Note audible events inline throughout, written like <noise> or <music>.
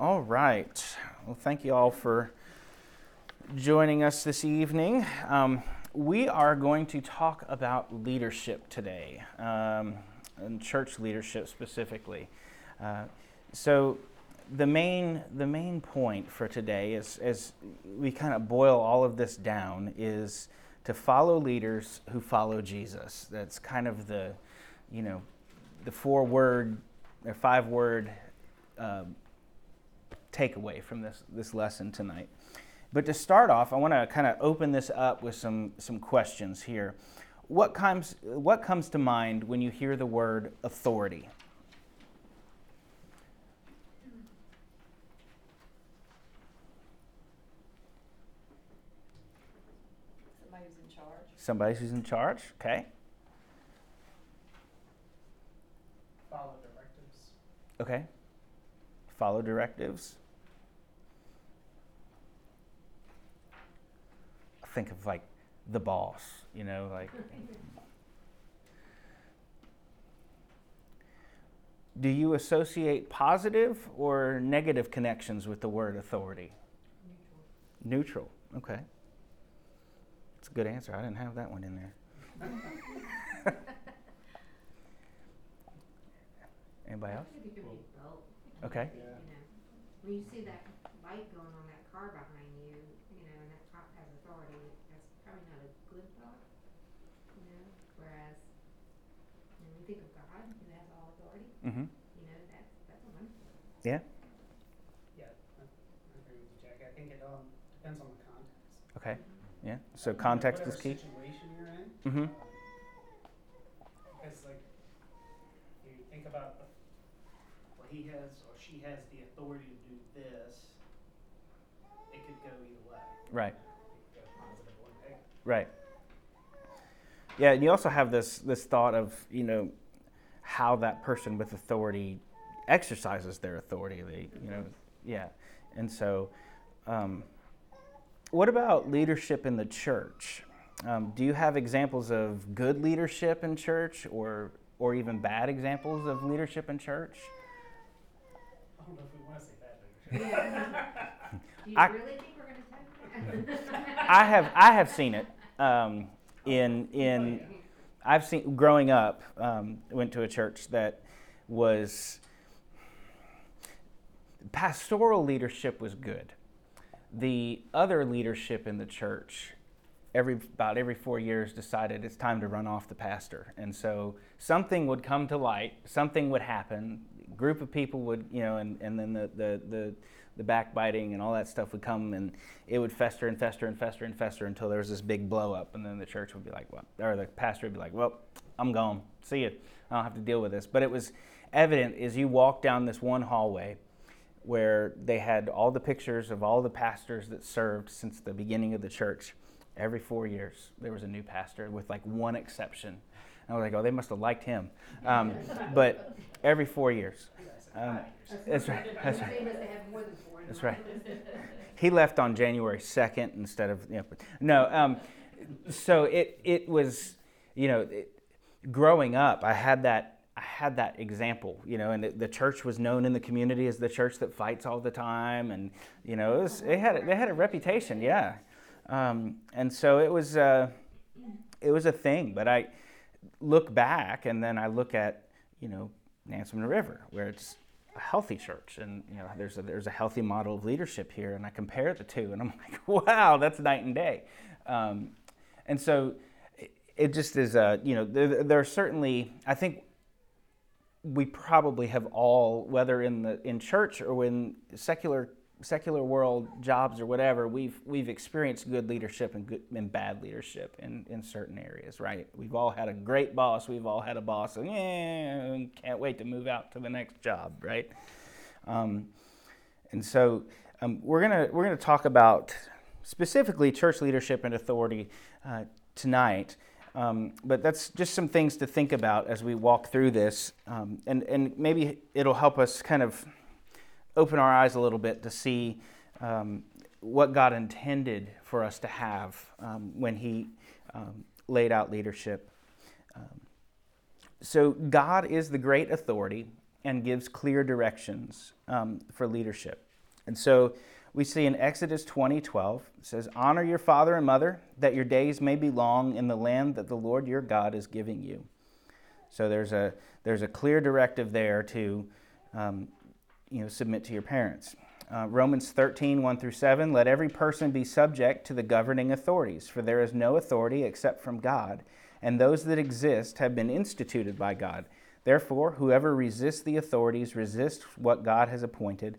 All right. Well, thank you all for joining us this evening. Um, we are going to talk about leadership today, um, and church leadership specifically. Uh, so, the main the main point for today is, as we kind of boil all of this down, is to follow leaders who follow Jesus. That's kind of the, you know, the four word or five word. Uh, takeaway from this, this lesson tonight. But to start off, I want to kind of open this up with some, some questions here. What comes, what comes to mind when you hear the word authority? Somebody who's in charge. Somebody who's in charge, okay? Follow directives. Okay. Follow directives. Think of like the boss, you know, like. <laughs> Do you associate positive or negative connections with the word authority? Neutral. Neutral. Okay. That's a good answer. I didn't have that one in there. <laughs> Anybody else? I think it could be both, Okay. you know. When you see that light going on that car behind you, you know, and that cop has authority, that's probably not a good thought, you know, whereas when we think of God, who has all authority, Mm-hmm. you know, that's, that's a wonderful. Yeah. Yeah, I I agree with you, Jack. I think it um, depends on the context. Okay. Yeah. So context is whatever key. situation you're in. Mm-hmm. Because like, you think about, well, he has or she has the authority to do this, it could go either way. Right. It could go positive or negative. Right. Yeah, and you also have this this thought of you know how that person with authority exercises their authority. They you know yeah, and so um, what about leadership in the church? Um, do you have examples of good leadership in church, or or even bad examples of leadership in church? I don't know if we want to say that. <laughs> Do you I- really think we're gonna tell <laughs> you I have I have seen it um, in in I've seen growing up. Um, went to a church that was pastoral leadership was good. The other leadership in the church, every about every four years, decided it's time to run off the pastor, and so something would come to light, something would happen. Group of people would, you know, and, and then the, the, the, the backbiting and all that stuff would come, and it would fester and fester and fester and fester until there was this big blow up, and then the church would be like, well, or the pastor would be like, well, I'm gone. See you. I don't have to deal with this. But it was evident as you walk down this one hallway where they had all the pictures of all the pastors that served since the beginning of the church. Every four years, there was a new pastor, with like one exception. And I was like, oh, they must have liked him. Um, <laughs> but every four years. Um, that's right. That's right. They must have had more than four in That's right. He left on January 2nd instead of, you know, no. Um, so it, it was, you know, it, growing up, I had that. I had that example, you know, and the, the church was known in the community as the church that fights all the time, and you know, it, was, it had they had a reputation, yeah, um, and so it was uh, it was a thing. But I look back, and then I look at you know Nansemond River, where it's a healthy church, and you know there's a, there's a healthy model of leadership here, and I compare the two, and I'm <laughs> like, wow, that's night and day. Um, and so it, just is, uh, you know, there, there are certainly, I think we probably have all, whether in the in church or in secular secular world jobs or whatever, we've we've experienced good leadership and good and bad leadership in, in certain areas, right? We've all had a great boss. We've all had a boss, and yeah, can't wait to move out to the next job, right? Um, and so um, we're gonna we're gonna talk about specifically church leadership and authority uh, tonight. Um, but that's just some things to think about as we walk through this, um, and and maybe it'll help us kind of open our eyes a little bit to see um, what God intended for us to have um, when He um, laid out leadership. Um, so God is the great authority and gives clear directions for leadership. And so we see in Exodus 20 12, it says, Honor your father and mother, that your days may be long in the land that the Lord your God is giving you. So there's a, there's a clear directive there to um, you know, submit to your parents. Uh, Romans 13, 1 through 7, let every person be subject to the governing authorities, for there is no authority except from God, and those that exist have been instituted by God. Therefore, whoever resists the authorities resists what God has appointed,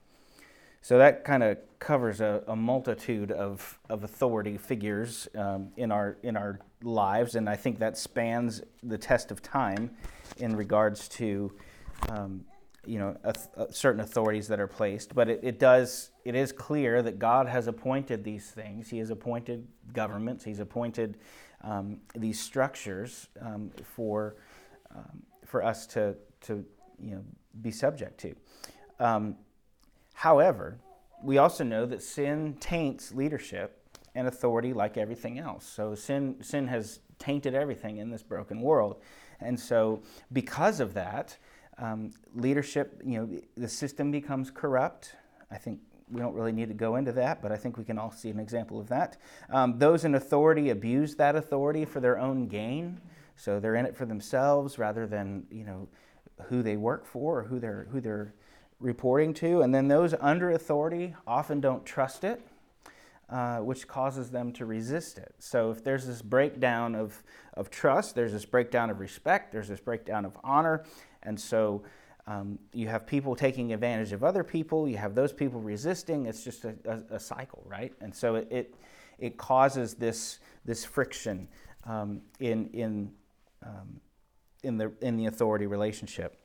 So that kind of covers a, a, multitude of, of authority figures um, in, our, in our lives, and I think that spans the test of time in regards to um, you know, a, a certain authorities that are placed. But it, it, does, it is clear that God has appointed these things. He has appointed governments, He's appointed um, these structures um, for, um, for us to, to you know, be subject to. However, we also know that sin taints leadership and authority like everything else. So sin, sin has tainted everything in this broken world. And so, because of that, um, leadership, you know, the system becomes corrupt. I think we don't really need to go into that, but I think we can all see an example of that. Um, those in authority abuse that authority for their own gain. So they're in it for themselves rather than, you know, who they work for or who they're, who they're reporting to. And then those under authority often don't trust it, uh, which causes them to resist it. So if there's this breakdown of, of trust, there's this breakdown of respect, there's this breakdown of honor. And so um, you have people taking advantage of other people, you have those people resisting. It's just a, a, a cycle, right? And so it, it, it, causes this, this friction um, in, in um, in the, in the authority relationship.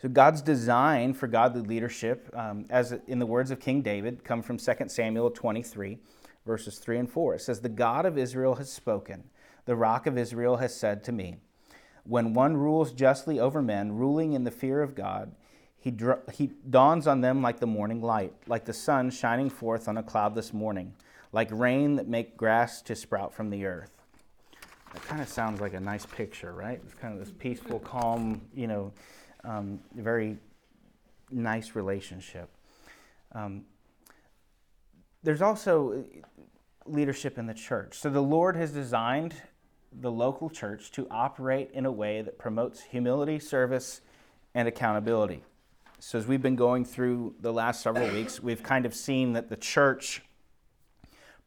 So God's design for godly leadership, um, as in the words of King David, come from 2 Samuel 23, verses 3 and 4. It says, The God of Israel has spoken. The rock of Israel has said to me, When one rules justly over men, ruling in the fear of God, he, dr- he dawns on them like the morning light, like the sun shining forth on a cloudless morning, like rain that make grass to sprout from the earth. That kind of sounds like a nice picture, right? It's kind of this peaceful, calm, you know, um, very nice relationship. Um, there's also leadership in the church. So the Lord has designed the local church to operate in a way that promotes humility, service, and accountability. So as we've been going through the last several weeks, we've kind of seen that the church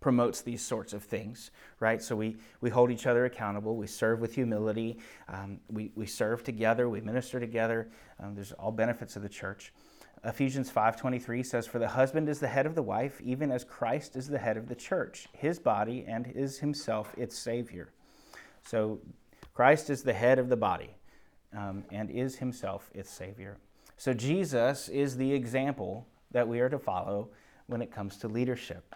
promotes these sorts of things, right? So we, we hold each other accountable. We serve with humility. Um, we, we serve together. We minister together. Um, there's all benefits of the church. Ephesians 5:23 says for the husband is the head of the wife even as Christ is the head of the church his body and is himself its savior. So Christ is the head of the body um, and is himself its savior. So Jesus is the example that we are to follow when it comes to leadership.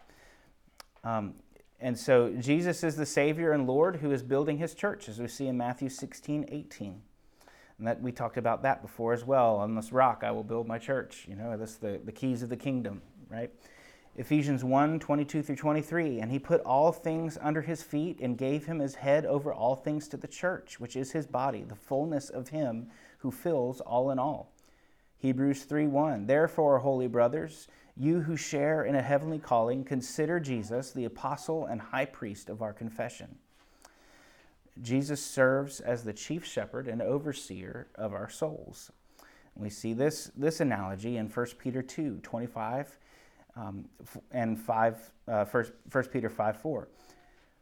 Um, and so Jesus is the Savior and Lord who is building his church, as we see in Matthew 16, 18. And that we talked about that before as well. On this rock I will build my church. You know, that's the, the keys of the kingdom, right? Ephesians 1, 22 through 23. And he put all things under his feet and gave him his head over all things to the church, which is his body, the fullness of him who fills all in all. Hebrews 3, 1. Therefore, holy brothers, you who share in a heavenly calling, consider Jesus the apostle and high priest of our confession. Jesus serves as the chief shepherd and overseer of our souls. We see this, this analogy in 1 Peter 2 25 um, and 5, uh, 1, 1 Peter 5 4.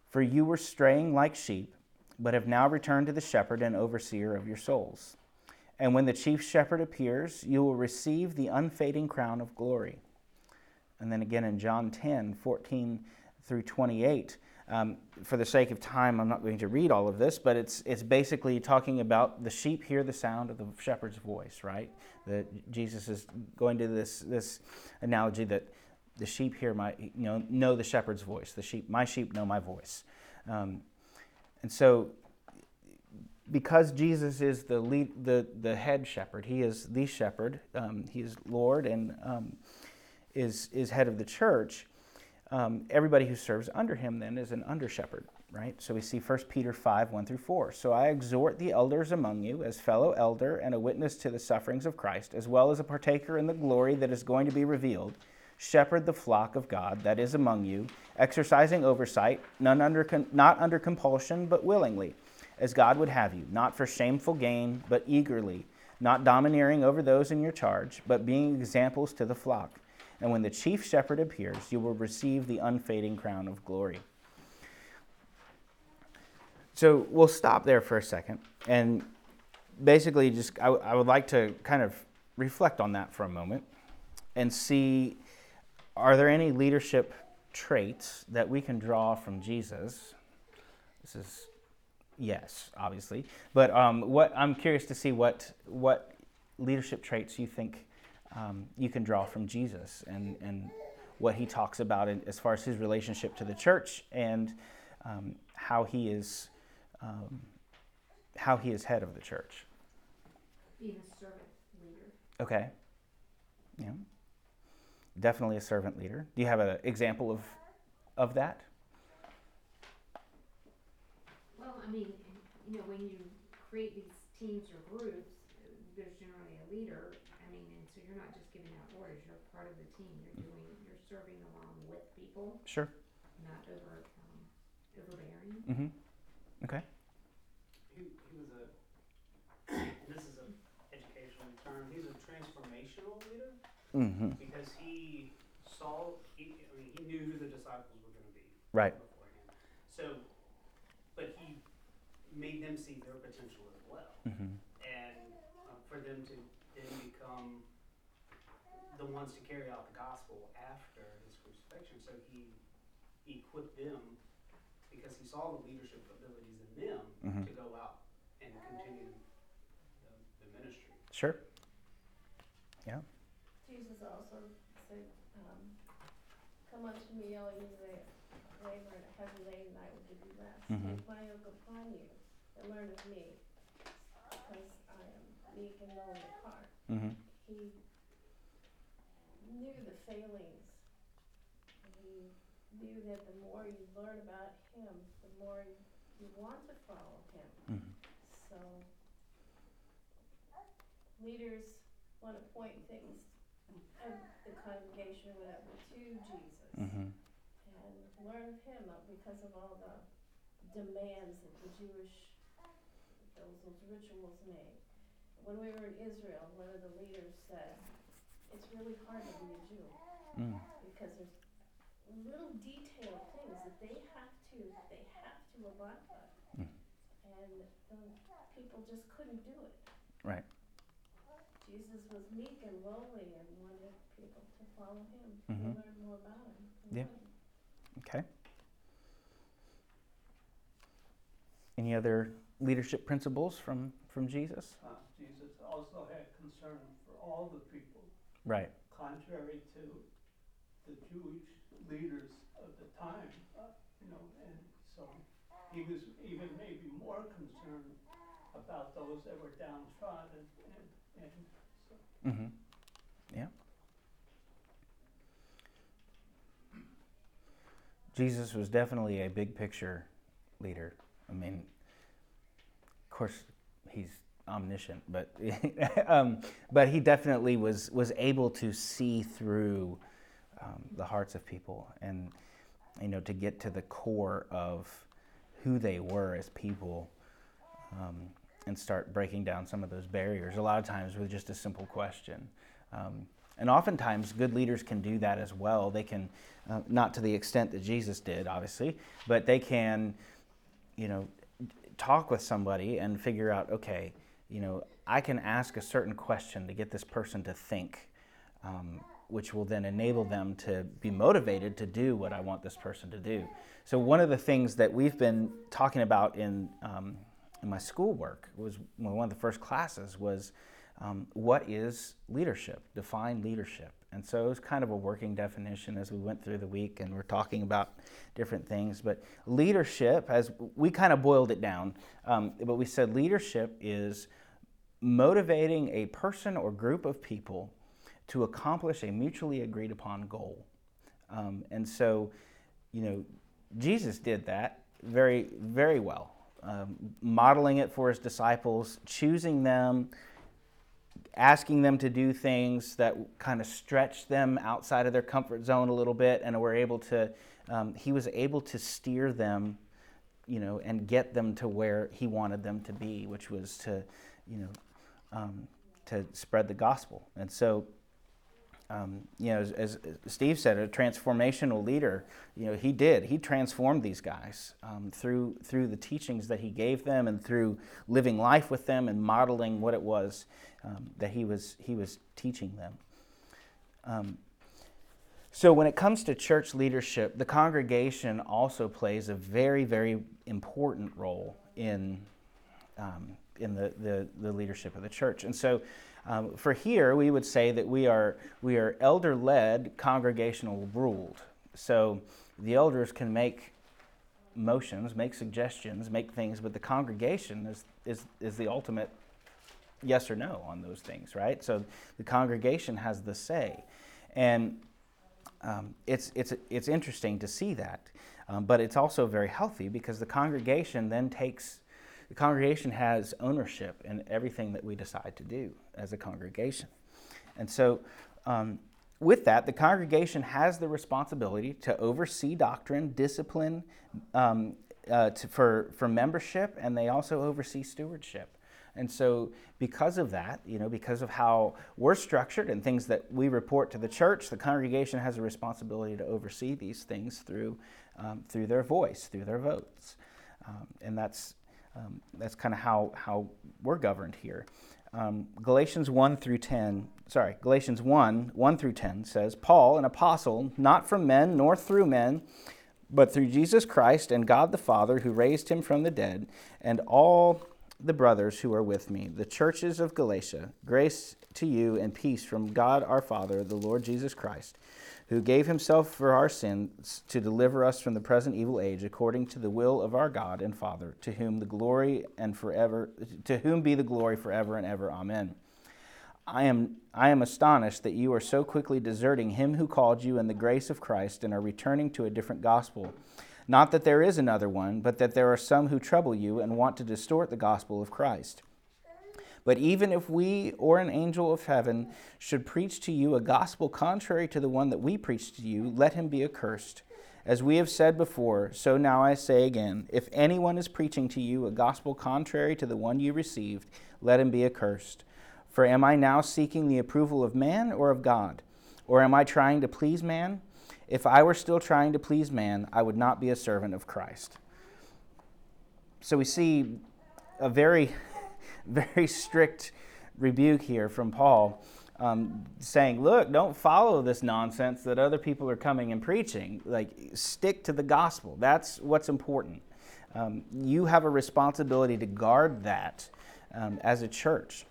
For you were straying like sheep, but have now returned to the shepherd and overseer of your souls. And when the chief shepherd appears, you will receive the unfading crown of glory. And then again in John 10 14 through 28. Um, for the sake of time, I'm not going to read all of this, but it's, it's basically talking about the sheep hear the sound of the shepherd's voice, right? That Jesus is going to this, this analogy that the sheep hear my, you know, know the shepherd's voice. The sheep, my sheep know my voice. Um, and so, because Jesus is the lead, the, the head shepherd, he is the shepherd, um, he is Lord and um, is, is head of the church um, everybody who serves under him then is an under shepherd, right? So we see 1 Peter 5 1 through 4. So I exhort the elders among you, as fellow elder and a witness to the sufferings of Christ, as well as a partaker in the glory that is going to be revealed. Shepherd the flock of God that is among you, exercising oversight, none under not under compulsion, but willingly, as God would have you, not for shameful gain, but eagerly, not domineering over those in your charge, but being examples to the flock. And when the chief shepherd appears, you will receive the unfading crown of glory. So we'll stop there for a second. And basically, just I, I would like to kind of reflect on that for a moment and see are there any leadership traits that we can draw from Jesus? This is yes, obviously. But um, what I'm curious to see what what leadership traits you think um, you can draw from Jesus and, and what he talks about in, as far as his relationship to the church and um, how he is um, how he is head of the church. Being a servant leader. Okay. Yeah. Definitely a servant leader. Do you have an example of of that? Well, I mean, you know, when you create these teams or groups, there's generally a leader. I mean, and so you're not just giving out orders, you're part of the team. You're doing, you're serving along with people, Sure. not over, um, overbearing. Mm-hmm. Okay. He, he was a, this is an educational term, he's a transformational leader Mm-hmm. because he saw, he, I mean, he knew who the disciples were gonna be. Right. Beforehand. So, but he made them see their potential as well. Mm-hmm. And uh, for them to then become the ones to carry out the equipped them because he saw the leadership abilities in them Mhm. to go out and continue the, the ministry. Sure. Yeah. Jesus also said, um, come unto me, all you that labor and are heavy laden, and I will give you rest. Mhm. Take my yoke upon you and learn of me, because I am meek and lowly of heart. Mm-hmm. He knew the failings. That the more you learn about him, the more you, you want to follow him. Mm-hmm. So leaders want to point things of the congregation or whatever to Jesus Mm-hmm. and learn of him because of all the demands that the Jewish those those rituals made. When we were in Israel, one of the leaders said, "It's really hard to be a Jew Mm. because there's little detailed things that they have to they have to abide by, Mm. and the people just couldn't do it." Right. Jesus was meek and lowly and wanted people to follow him and learn more about him. Yeah. him. Okay. Any other leadership principles from from Jesus? Uh, Jesus also had concern for all the people, Right. contrary to the Jewish leaders of the time, uh, you know, and so he was even maybe more concerned about those that were downtrodden and, and so. Mm-hmm. Yeah. Jesus was definitely a big picture leader. I mean, of course, he's omniscient, but <laughs> um, but he definitely was was able to see through um, the hearts of people and you know to get to the core of who they were as people um, and start breaking down some of those barriers. A lot of times with just a simple question. Um, and oftentimes, good leaders can do that as well. They can, uh, not to the extent that Jesus did, obviously, but they can, you know, talk with somebody and figure out, okay, you know, I can ask a certain question to get this person to think, um, which will then enable them to be motivated to do what I want this person to do. So, one of the things that we've been talking about in, um, in my schoolwork was one of the first classes was um, what is leadership? Define leadership. And so it was kind of a working definition as we went through the week and we're talking about different things. But leadership, as we kind of boiled it down, um, but we said leadership is motivating a person or group of people to accomplish a mutually agreed upon goal. Um, and so, you know, Jesus did that very, very well, um, modeling it for his disciples, choosing them, asking them to do things that kind of stretched them outside of their comfort zone a little bit, and were able to, um, he was able to steer them, you know, and get them to where he wanted them to be, which was to, you know, um, to spread the gospel. And so, um, you know, as, as, Steve said, a transformational leader, you know, he did. He transformed these guys um, through through the teachings that he gave them, and through living life with them and modeling what it was um, that he was he was teaching them. Um, so when it comes to church leadership, the congregation also plays a very very important role in um, in the, the, the leadership of the church, and so. Um, for here, we would say that we are, we are elder led, congregational ruled. So the elders can make motions, make suggestions, make things, but the congregation is, is, is the ultimate yes or no on those things, right? So the congregation has the say. And um, it's, it's, it's interesting to see that. Um, but it's also very healthy because the congregation then takes the congregation has ownership in everything that we decide to do as a congregation. And so, um, with that, the congregation has the responsibility to oversee doctrine, discipline um, uh, to, for, for membership, and they also oversee stewardship. And so, because of that, you know, because of how we're structured and things that we report to the church, the congregation has a responsibility to oversee these things through, um, through their voice, through their votes. Um, and that's, um, that's kind of how, how we're governed here. Um, Galatians 1 through 10, sorry, Galatians 1, 1 through 10 says, Paul, an apostle, not from men nor through men, but through Jesus Christ and God the Father, who raised him from the dead, and all the brothers who are with me, the churches of Galatia, grace to you and peace from God our Father, the Lord Jesus Christ who gave himself for our sins to deliver us from the present evil age according to the will of our God and Father to whom the glory and forever to whom be the glory forever and ever. Amen. I am I am astonished that you are so quickly deserting him who called you in the grace of Christ and are returning to a different gospel. Not that there is another one but that there are some who trouble you and want to distort the gospel of Christ but even if we or an angel of heaven should preach to you a gospel contrary to the one that we preach to you, let him be accursed. As we have said before, so now I say again if anyone is preaching to you a gospel contrary to the one you received, let him be accursed. For am I now seeking the approval of man or of God? Or am I trying to please man? If I were still trying to please man, I would not be a servant of Christ. So we see a very very strict rebuke here from Paul, um, saying, "Look, don't follow this nonsense that other people are coming and preaching. Like, stick to the gospel. That's what's important. Um, you have a responsibility to guard that um, as a church."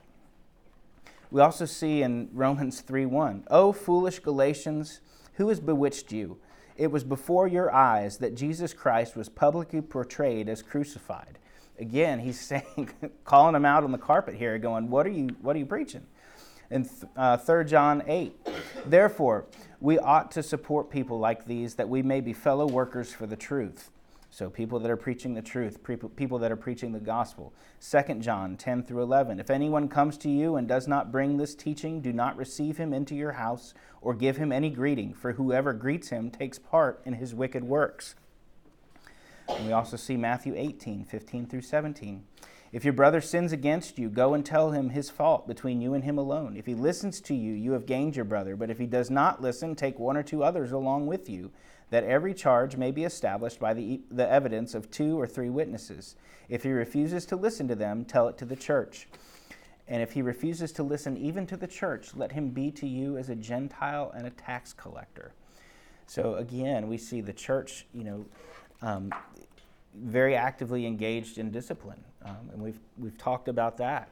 We also see in Romans 3:1, "O foolish Galatians, who has bewitched you? It was before your eyes that Jesus Christ was publicly portrayed as crucified." Again, he's saying, <laughs> calling them out on the carpet here, going, "What are you? What are you preaching?" In uh, 3 John 8, therefore we ought to support people like these that we may be fellow workers for the truth. So people that are preaching the truth, people that are preaching the gospel. 2 John 10 through 11. If anyone comes to you and does not bring this teaching, do not receive him into your house or give him any greeting, for whoever greets him takes part in his wicked works. And we also see Matthew 18, 15 through 17. If your brother sins against you, go and tell him his fault between you and him alone. If he listens to you, you have gained your brother. But if he does not listen, take one or two others along with you, that every charge may be established by the, the evidence of two or three witnesses. If he refuses to listen to them, tell it to the church. And if he refuses to listen even to the church, let him be to you as a Gentile and a tax collector. So again, we see the church, you know, um, very actively engaged in discipline, um, and we've we've talked about that.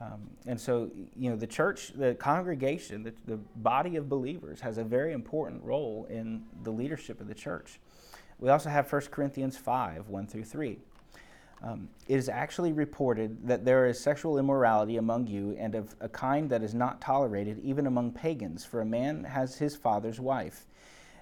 Um, and so, you know, the church, the congregation, the, the body of believers has a very important role in the leadership of the church. We also have 1 Corinthians 5 1 through 3. Um, it is actually reported that there is sexual immorality among you, and of a kind that is not tolerated even among pagans, for a man has his father's wife.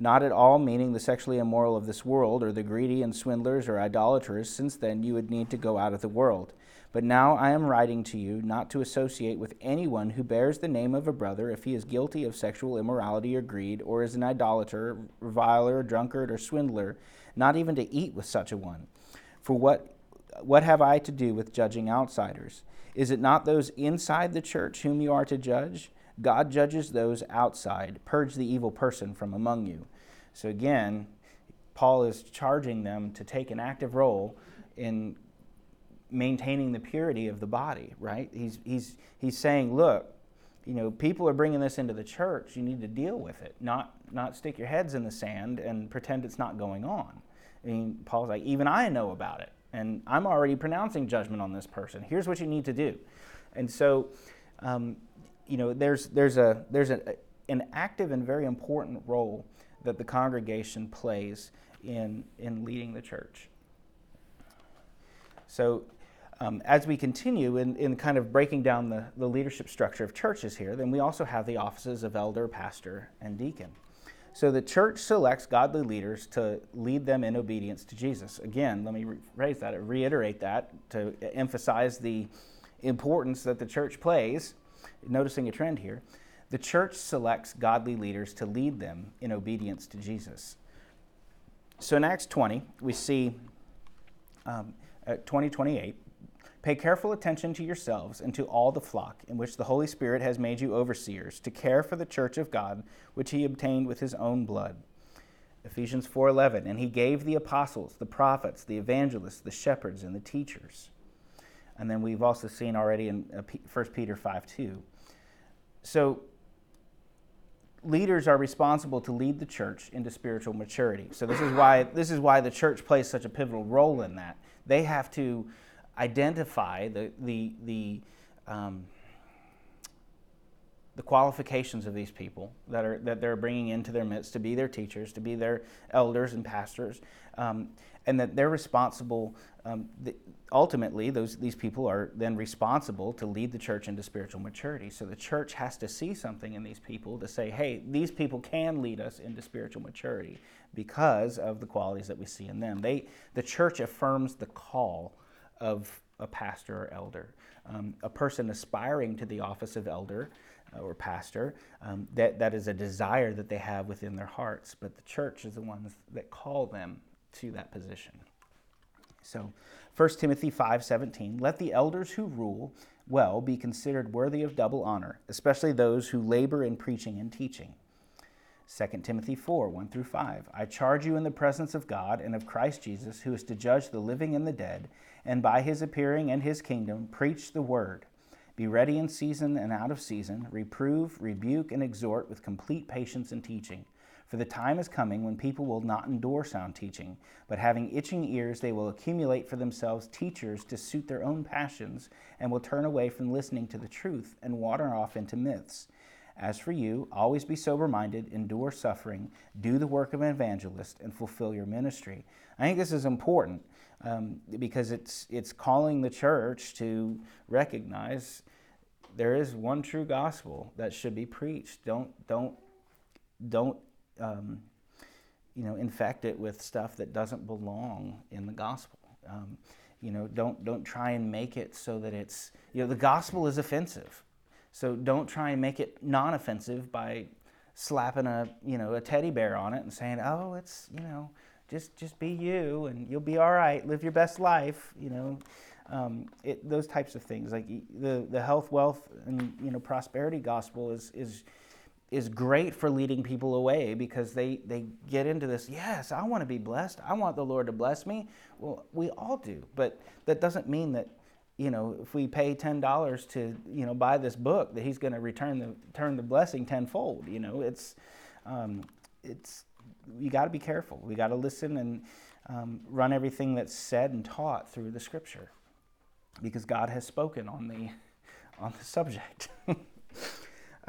not at all meaning the sexually immoral of this world, or the greedy and swindlers or idolaters, since then you would need to go out of the world. But now I am writing to you not to associate with anyone who bears the name of a brother if he is guilty of sexual immorality or greed, or is an idolater, reviler, drunkard, or swindler, not even to eat with such a one. For what, what have I to do with judging outsiders? Is it not those inside the church whom you are to judge? God judges those outside. Purge the evil person from among you. So again, Paul is charging them to take an active role in maintaining the purity of the body, right? He's, he's, he's saying, look, you know, people are bringing this into the church. You need to deal with it, not, not stick your heads in the sand and pretend it's not going on. I mean, Paul's like, even I know about it, and I'm already pronouncing judgment on this person. Here's what you need to do. And so, um, you know, there's, there's, a, there's a, an active and very important role that the congregation plays in, in leading the church. So, um, as we continue in, in kind of breaking down the, the leadership structure of churches here, then we also have the offices of elder, pastor, and deacon. So the church selects godly leaders to lead them in obedience to Jesus. Again, let me raise that, reiterate that to emphasize the importance that the church plays. Noticing a trend here. The church selects godly leaders to lead them in obedience to Jesus. So in Acts 20, we see um, at 2028, Pay careful attention to yourselves and to all the flock in which the Holy Spirit has made you overseers to care for the church of God which he obtained with his own blood. Ephesians 4:11 and he gave the apostles, the prophets, the evangelists, the shepherds and the teachers. And then we've also seen already in 1 uh, Peter 5:2. So leaders are responsible to lead the church into spiritual maturity. So this is why this is why the church plays such a pivotal role in that. They have to identify the, the, the, um, the qualifications of these people that, are, that they're bringing into their midst to be their teachers, to be their elders and pastors, um, and that they're responsible. Um, the, ultimately, those, these people are then responsible to lead the church into spiritual maturity. So the church has to see something in these people to say, hey, these people can lead us into spiritual maturity because of the qualities that we see in them. They, the church affirms the call of a pastor or elder. Um, a person aspiring to the office of elder uh, or pastor, um, that, that is a desire that they have within their hearts, but the church is the ones that call them to that position. So 1 Timothy 5:17 Let the elders who rule well be considered worthy of double honor, especially those who labor in preaching and teaching. 2 Timothy 4 1 through 5. I charge you in the presence of God and of Christ Jesus, who is to judge the living and the dead, and by his appearing and his kingdom, preach the word. Be ready in season and out of season, reprove, rebuke, and exhort with complete patience and teaching. For the time is coming when people will not endure sound teaching, but having itching ears, they will accumulate for themselves teachers to suit their own passions, and will turn away from listening to the truth and wander off into myths. As for you, always be sober minded, endure suffering, do the work of an evangelist, and fulfill your ministry. I think this is important um, because it's, it's calling the church to recognize there is one true gospel that should be preached. Don't, don't, don't um, you know, infect it with stuff that doesn't belong in the gospel. Um, you know, don't don't try and make it so that it's you know the gospel is offensive, so don't try and make it non-offensive by slapping a you know a teddy bear on it and saying, oh, it's you know just just be you and you'll be all right, live your best life, you know. Um, it, those types of things, like the the health, wealth, and you know prosperity gospel is is is great for leading people away because they, they get into this, yes, I want to be blessed. I want the Lord to bless me. Well, we all do, but that doesn't mean that, you know, if we pay $10 to, you know, buy this book, that he's going to return the, turn the blessing tenfold. You know, it's, um, it's, you got to be careful. We got to listen and um, run everything that's said and taught through the scripture because God has spoken on the, on the subject. <laughs>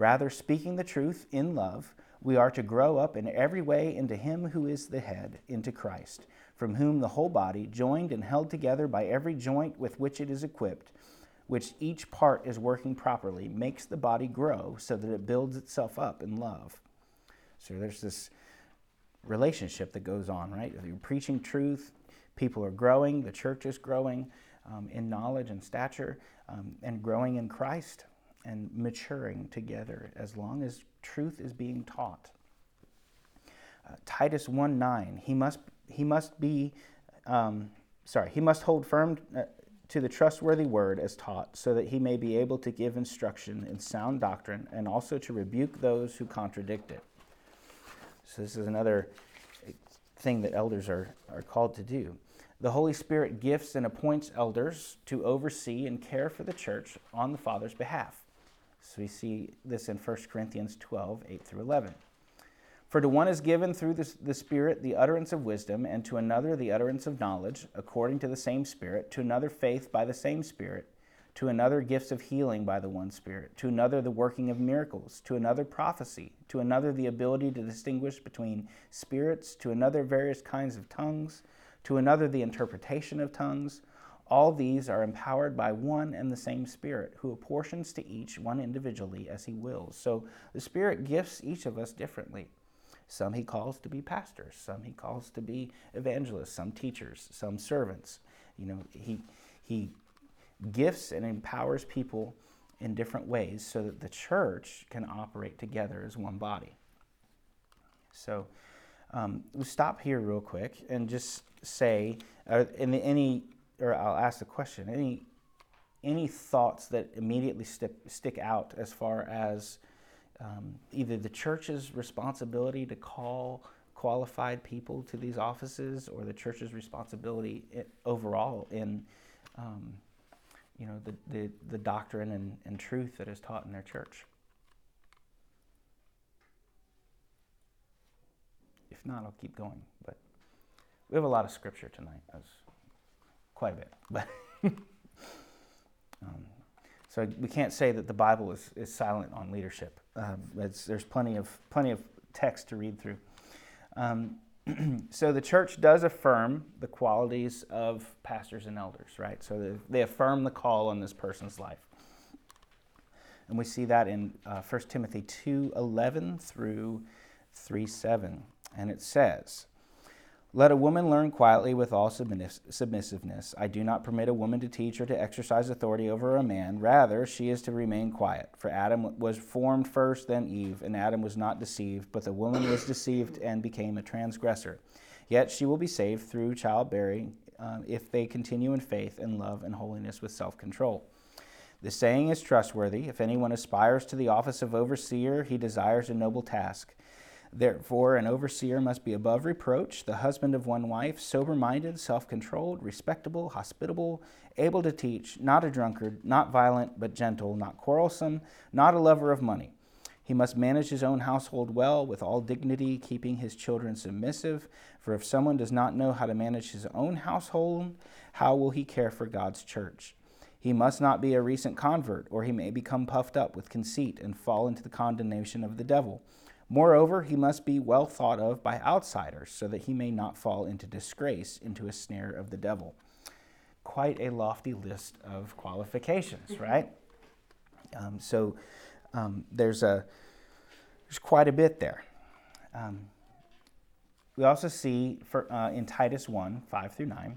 Rather, speaking the truth in love, we are to grow up in every way into Him who is the head, into Christ, from whom the whole body, joined and held together by every joint with which it is equipped, which each part is working properly, makes the body grow so that it builds itself up in love. So there's this relationship that goes on, right? You're preaching truth, people are growing, the church is growing um, in knowledge and stature, um, and growing in Christ and maturing together as long as truth is being taught. Uh, Titus 1 9, he must, he must be, um, sorry, he must hold firm uh, to the trustworthy word as taught, so that he may be able to give instruction in sound doctrine and also to rebuke those who contradict it. So, this is another thing that elders are, are called to do. The Holy Spirit gifts and appoints elders to oversee and care for the church on the Father's behalf. So we see this in 1 Corinthians 12, 8 through 11. For to one is given through the, the, Spirit the utterance of wisdom, and to another the utterance of knowledge, according to the same Spirit, to another faith by the same Spirit, to another gifts of healing by the one Spirit, to another the working of miracles, to another prophecy, to another the ability to distinguish between spirits, to another various kinds of tongues, to another the interpretation of tongues. All these are empowered by one and the same Spirit, who apportions to each one individually as he wills. So the Spirit gifts each of us differently. Some he calls to be pastors, some he calls to be evangelists, some teachers, some servants. You know, he, he gifts and empowers people in different ways so that the church can operate together as one body. So um, we'll stop here real quick and just say, uh, in the, any or I'll ask the question: any any thoughts that immediately stick stick out as far as um, either the church's responsibility to call qualified people to these offices, or the church's responsibility overall in um, you know the, the, the doctrine and, and truth that is taught in their church. If not, I'll keep going. But we have a lot of scripture tonight. Quite a bit. <laughs> But um, so we can't say that the Bible is, is silent on leadership. Um, there's plenty of plenty of text to read through. Um, <clears throat> so the church does affirm the qualities of pastors and elders, right? So they, they affirm the call on this person's life. And we see that in uh, 1 Timothy 2 11 through 3 7. And it says, let a woman learn quietly with all submissiveness. I do not permit a woman to teach or to exercise authority over a man. Rather, she is to remain quiet. For Adam was formed first, then Eve, and Adam was not deceived, but the woman was deceived and became a transgressor. Yet she will be saved through childbearing uh, if they continue in faith and love and holiness with self control. The saying is trustworthy. If anyone aspires to the office of overseer, he desires a noble task. Therefore, an overseer must be above reproach, the husband of one wife, sober minded, self controlled, respectable, hospitable, able to teach, not a drunkard, not violent, but gentle, not quarrelsome, not a lover of money. He must manage his own household well, with all dignity, keeping his children submissive. For if someone does not know how to manage his own household, how will he care for God's church? He must not be a recent convert, or he may become puffed up with conceit and fall into the condemnation of the devil. Moreover, he must be well thought of by outsiders, so that he may not fall into disgrace, into a snare of the devil. Quite a lofty list of qualifications, right? Um, so um, there's a there's quite a bit there. Um, we also see for, uh, in Titus 1 5 through 9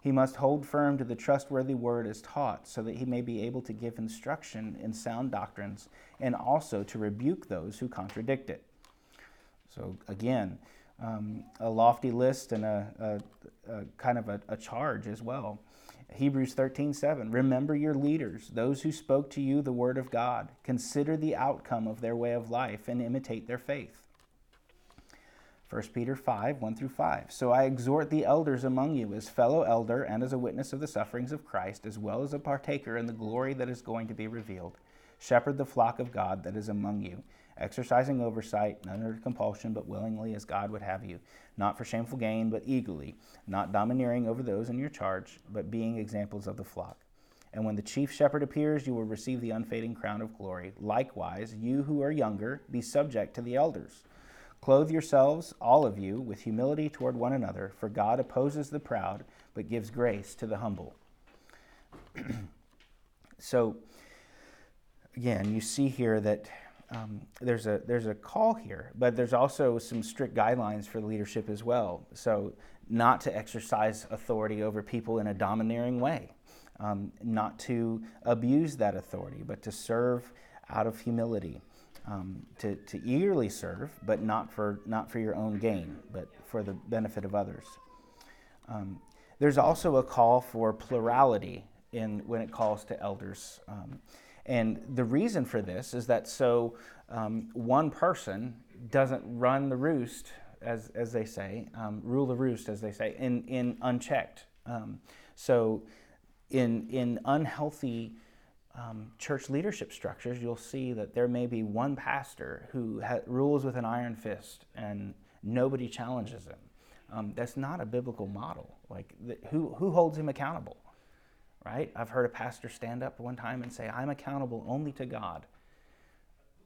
He must hold firm to the trustworthy word as taught, so that he may be able to give instruction in sound doctrines and also to rebuke those who contradict it. So, again, um, a lofty list and a, a, a kind of a, a, charge as well. Hebrews 13 7. Remember your leaders, those who spoke to you the word of God. Consider the outcome of their way of life and imitate their faith. 1 Peter 5, 1 through 5. So I exhort the elders among you as fellow elder and as a witness of the sufferings of Christ, as well as a partaker in the glory that is going to be revealed. Shepherd the flock of God that is among you, exercising oversight, not under compulsion, but willingly as God would have you, not for shameful gain, but eagerly, not domineering over those in your charge, but being examples of the flock. And when the chief shepherd appears, you will receive the unfading crown of glory. Likewise, you who are younger, be subject to the elders. Clothe yourselves, all of you, with humility toward one another, for God opposes the proud, but gives grace to the humble. <clears throat> so, again, you see here that um, there's a there's a call here, but there's also some strict guidelines for leadership as well. So, not to exercise authority over people in a domineering way, um, not to abuse that authority, but to serve out of humility um, to, to eagerly serve, but not for, not for your own gain, but for the benefit of others. Um, there's also a call for plurality in when it calls to elders. Um, and the reason for this is that so um, one person doesn't run the roost, as, as they say, um, rule the roost, as they say, in, in unchecked. Um, so in, in unhealthy um, church leadership structures, you'll see that there may be one pastor who ha- rules with an iron fist and nobody challenges him. Um, that's not a biblical model. Like, the, who, who holds him accountable? Right? I've heard a pastor stand up one time and say, I'm accountable only to God.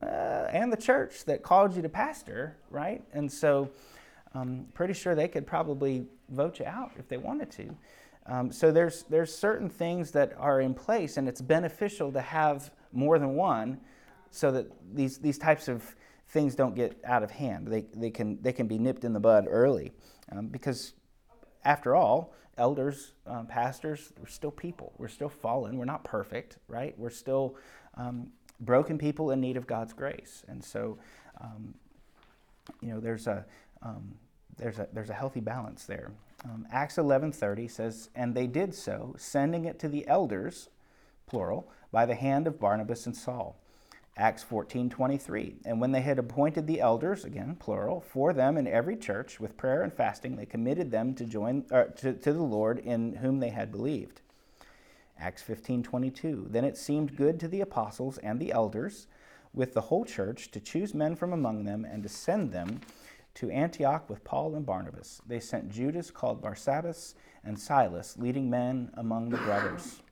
Uh, and the church that called you to pastor, right? And so, um, pretty sure they could probably vote you out if they wanted to. Um, so there's, there's certain things that are in place, and it's beneficial to have more than one so that these, these types of things don't get out of hand. They, they, can, they can be nipped in the bud early. Um, because, after all, elders, um, pastors, we're still people. We're still fallen. We're not perfect, right? We're still um, broken people in need of God's grace. And so, um, you know, there's a, there's, a, there's a healthy balance there. Um, Acts 11:30 says, "And they did so, sending it to the elders, plural, by the hand of Barnabas and Saul." Acts 14:23, "And when they had appointed the elders, again plural, for them in every church with prayer and fasting, they committed them to join uh, to, to the Lord in whom they had believed." Acts 15:22, "Then it seemed good to the apostles and the elders with the whole church to choose men from among them and to send them to Antioch with Paul and Barnabas. They sent Judas, called Barsabbas, and Silas, leading men among the brothers.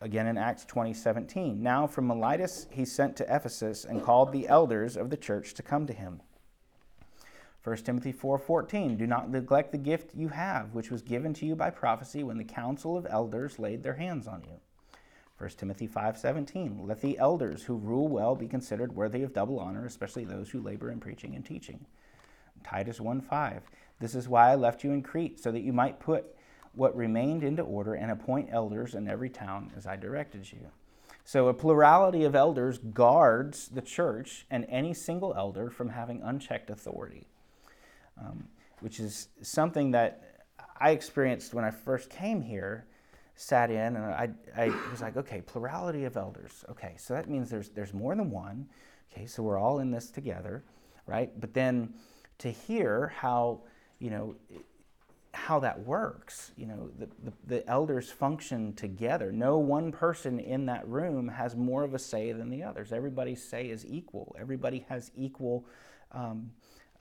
Again in Acts 20 17. Now from Miletus he sent to Ephesus and called the elders of the church to come to him. 1 Timothy 4:14 Do not neglect the gift you have which was given to you by prophecy when the council of elders laid their hands on you. 1 Timothy 5:17 Let the elders who rule well be considered worthy of double honor, especially those who labor in preaching and teaching. Titus 1:5 This is why I left you in Crete, so that you might put what remained into order and appoint elders in every town as I directed you. So, a plurality of elders guards the church and any single elder from having unchecked authority, um, which is something that I experienced when I first came here. Sat in and I, I was like, okay, plurality of elders. Okay, so that means there's there's more than one. Okay, so we're all in this together, right? But then to hear how you know how that works. You know, the, the, the, elders function together. No one person in that room has more of a say than the others. Everybody's say is equal. Everybody has equal, um,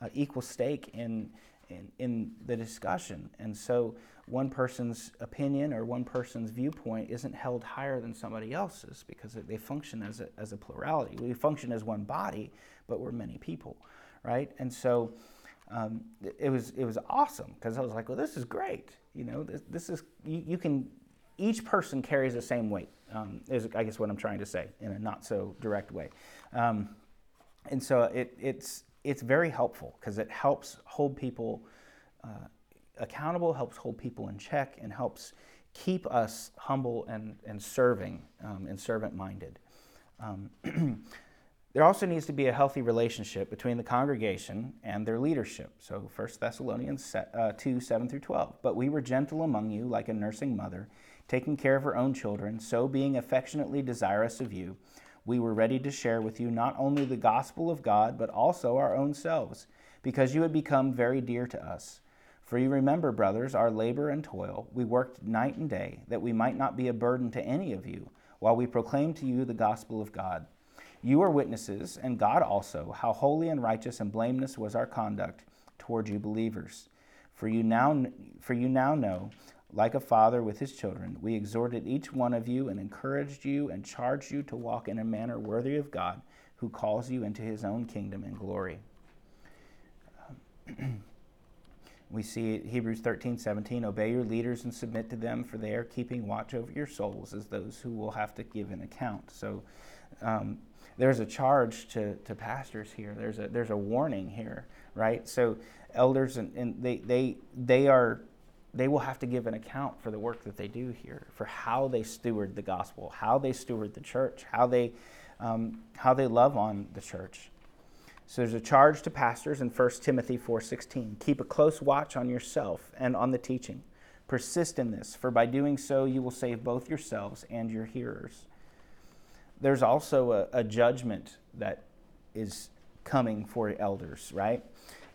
uh, equal stake in, in, in the discussion. And so one person's opinion or one person's viewpoint isn't held higher than somebody else's because they function as a, as a plurality. We function as one body, but we're many people, right? And so um, it was it was awesome because I was like, well, this is great. You know, this, this is you, you, can each person carries the same weight. Um, is I guess what I'm trying to say in a not so direct way, um, and so it, it's it's very helpful because it helps hold people uh, accountable, helps hold people in check, and helps keep us humble and and serving um, and servant minded. Um, <clears throat> There also needs to be a healthy relationship between the congregation and their leadership. So 1 Thessalonians uh, 2 7 through 12. But we were gentle among you, like a nursing mother, taking care of her own children, so being affectionately desirous of you, we were ready to share with you not only the gospel of God, but also our own selves, because you had become very dear to us. For you remember, brothers, our labor and toil. We worked night and day, that we might not be a burden to any of you, while we proclaimed to you the gospel of God. You are witnesses, and God also, how holy and righteous and blameless was our conduct toward you believers. For you now, for you now know, like a father with his children, we exhorted each one of you and encouraged you and charged you to walk in a manner worthy of God, who calls you into his own kingdom and glory. <clears throat> we see Hebrews 13, 17, obey your leaders and submit to them, for they are keeping watch over your souls as those who will have to give an account. So, um, there's a charge to, to pastors here. There's a there's a warning here, right? So elders and, and they they they are they will have to give an account for the work that they do here, for how they steward the gospel, how they steward the church, how they um, how they love on the church. So there's a charge to pastors in 1 Timothy 4:16. Keep a close watch on yourself and on the teaching. Persist in this, for by doing so you will save both yourselves and your hearers there's also a, a, judgment that is coming for elders, right?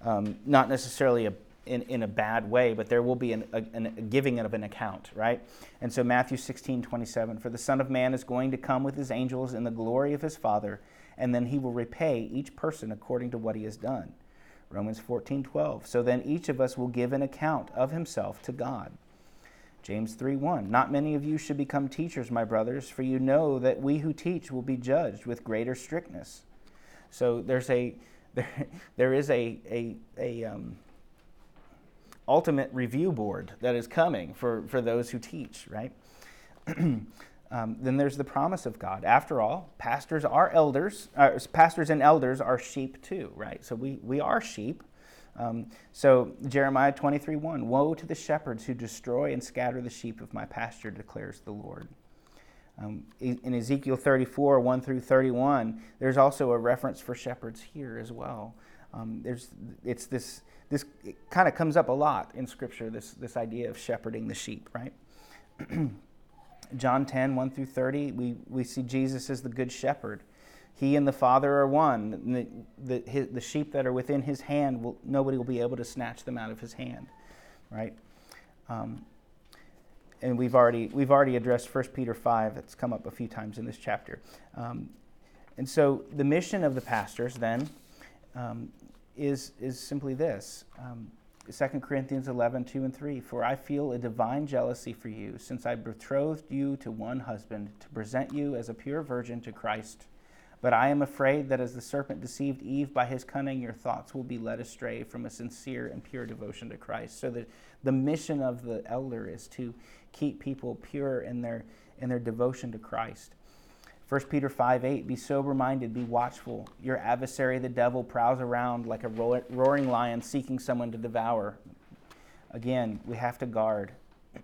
Um, not necessarily a, in, in a bad way, but there will be an, a, a, giving of an account, right? And so Matthew 16, 27, for the Son of Man is going to come with his angels in the glory of his Father, and then he will repay each person according to what he has done. Romans 14, 12. So then each of us will give an account of himself to God. James 3, 1, Not many of you should become teachers, my brothers, for you know that we who teach will be judged with greater strictness. So there's a <laughs> there, there is a a, a um, ultimate review board that is coming for, for those who teach, right? <clears throat> um, then there's the promise of God. After all, pastors are elders. Uh, pastors and elders are sheep too, right? So we, we are sheep. Um, so Jeremiah 23 1 Woe to the shepherds who destroy and scatter the sheep of my pasture, declares the Lord. Um, in Ezekiel 34 1 through 31, there's also a reference for shepherds here as well. Um, there's, it's this, this kind of comes up a lot in Scripture, this, this idea of shepherding the sheep, right? <clears throat> John 10 1 through 30, we, we see Jesus as the good shepherd. He and the Father are one. The, the, his, the sheep that are within his hand, will, nobody will be able to snatch them out of his hand, right? Um, and we've already, we've already addressed 1 Peter 5. It's come up a few times in this chapter. Um, and so the mission of the pastors then um, is, is simply this. Um, 2 Corinthians 11, 2 and 3. For I feel a divine jealousy for you, since I betrothed you to one husband, to present you as a pure virgin to Christ. But I am afraid that as the serpent deceived Eve by his cunning, your thoughts will be led astray from a sincere and pure devotion to Christ. So that the mission of the elder is to keep people pure in their in their devotion to Christ. 1 Peter 5 8, be sober minded, be watchful. Your adversary, the devil, prowls around like a roaring lion seeking someone to devour. Again, we have to guard.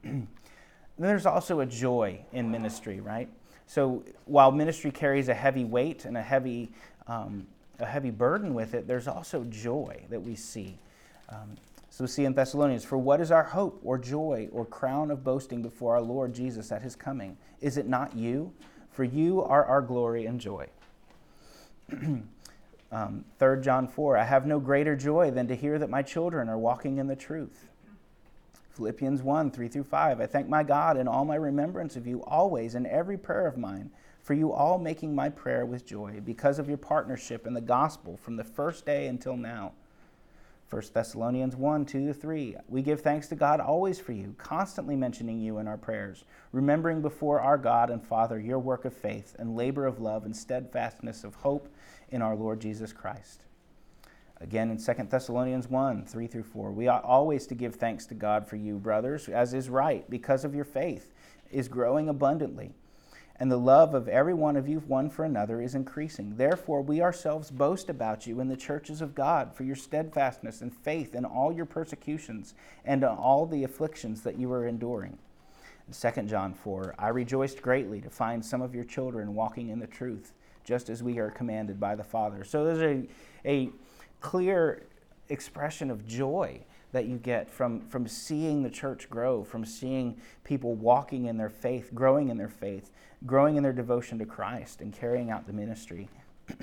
then <clears throat> there's also a joy in ministry, right? So while ministry carries a heavy weight and a heavy, um, a heavy burden with it, there's also joy that we see. Um, so we see in Thessalonians, for what is our hope or joy or crown of boasting before our Lord Jesus at his coming? Is it not you? For you are our glory and joy. <clears throat> um, 3 John 4, I have no greater joy than to hear that my children are walking in the truth. Philippians 1, 3 through 5, I thank my God in all my remembrance of you always in every prayer of mine, for you all making my prayer with joy because of your partnership in the gospel from the first day until now. 1 Thessalonians 1 2 3. We give thanks to God always for you, constantly mentioning you in our prayers, remembering before our God and Father your work of faith and labor of love and steadfastness of hope in our Lord Jesus Christ. Again in 2 Thessalonians 1 3 through 4. We ought always to give thanks to God for you, brothers, as is right, because of your faith is growing abundantly and the love of every one of you one for another is increasing. Therefore, we ourselves boast about you in the churches of God for your steadfastness and faith in all your persecutions and all the afflictions that you are enduring. In 2 John 4, I rejoiced greatly to find some of your children walking in the truth, just as we are commanded by the Father. So there's a, a clear expression of joy that you get from, from seeing the church grow, from seeing people walking in their faith, growing in their faith, growing in their devotion to Christ, and carrying out the ministry. <clears throat>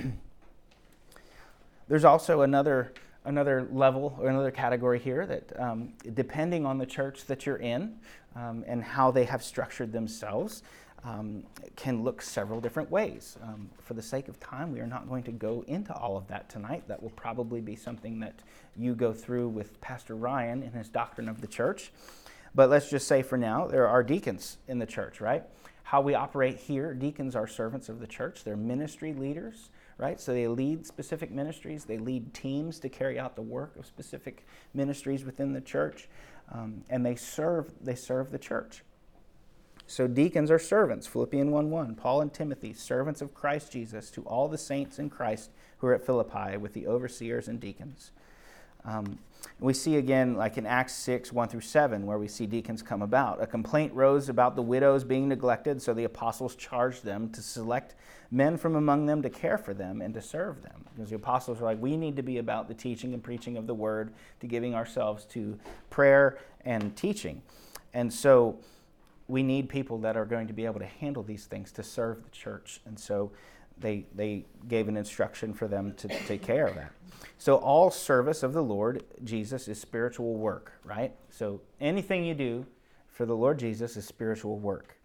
There's also another another level or another category here that, um, depending on the church that you're in um, and how they have structured themselves, um, can look several different ways. Um, for the sake of time, we are not going to go into all of that tonight. That will probably be something that you go through with Pastor Ryan in his doctrine of the church. But let's just say for now, there are deacons in the church, right? How we operate here, deacons are servants of the church, they're ministry leaders right? So they lead specific ministries, they lead teams to carry out the work of specific ministries within the church, um, and they serve they serve the church. So deacons are servants, Philippians 1 1. Paul and Timothy, servants of Christ Jesus, to all the saints in Christ who are at Philippi with the overseers and deacons. Um, we see again, like in Acts 6 1 through 7, where we see deacons come about. A complaint rose about the widows being neglected, so the apostles charged them to select men from among them to care for them and to serve them. Because the apostles were like, we need to be about the teaching and preaching of the word, to giving ourselves to prayer and teaching. And so we need people that are going to be able to handle these things to serve the church. And so they, they gave an instruction for them to take care of that. So, all service of the Lord Jesus is spiritual work, right? So, anything you do for the Lord Jesus is spiritual work.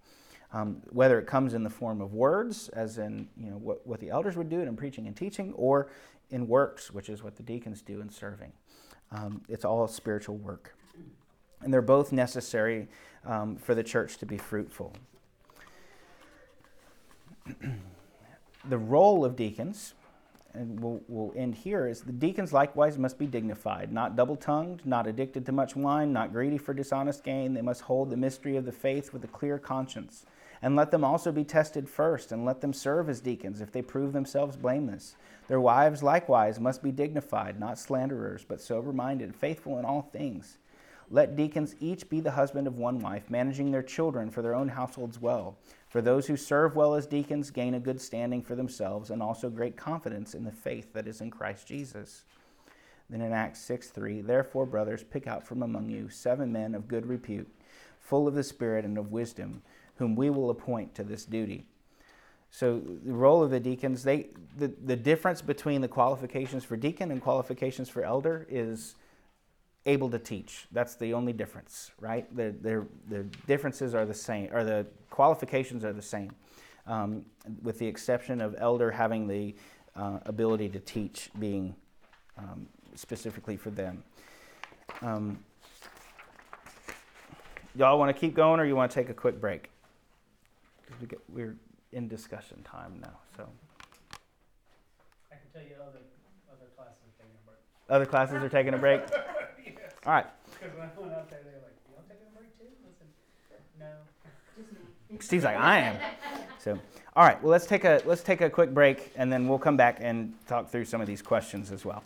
Um, whether it comes in the form of words, as in you know what, what the elders would do in preaching and teaching, or in works, which is what the deacons do in serving. Um, it's all spiritual work. And they're both necessary um, for the church to be fruitful. <clears throat> the role of deacons, and we'll, we'll end here, is the deacons likewise must be dignified, not double tongued, not addicted to much wine, not greedy for dishonest gain. They must hold the mystery of the faith with a clear conscience. And let them also be tested first, and let them serve as deacons if they prove themselves blameless. Their wives likewise must be dignified, not slanderers, but sober minded, faithful in all things. Let deacons each be the husband of one wife, managing their children for their own households well. For those who serve well as deacons gain a good standing for themselves and also great confidence in the faith that is in Christ Jesus. Then in Acts 6 3, therefore, brothers, pick out from among you seven men of good repute, full of the Spirit and of wisdom, whom we will appoint to this duty. So the role of the deacons, they the, the difference between the qualifications for deacon and qualifications for elder is able to teach. That's the only difference, right? The, the, the differences are the same, or the qualifications are the same, um, with the exception of elder having the uh, ability to teach being um, specifically for them. Um, y'all want to keep going, or you want to take a quick break? Because we get, we're in discussion time now, so. I can tell you other, other classes are taking a break. Other classes are taking a break. <laughs> All right. Because when I went out there, they were like, y'all taking a break too? I said, no. Steve's like, I am. So, all right. Well, let's take a let's take a quick break, and then we'll come back and talk through some of these questions as well.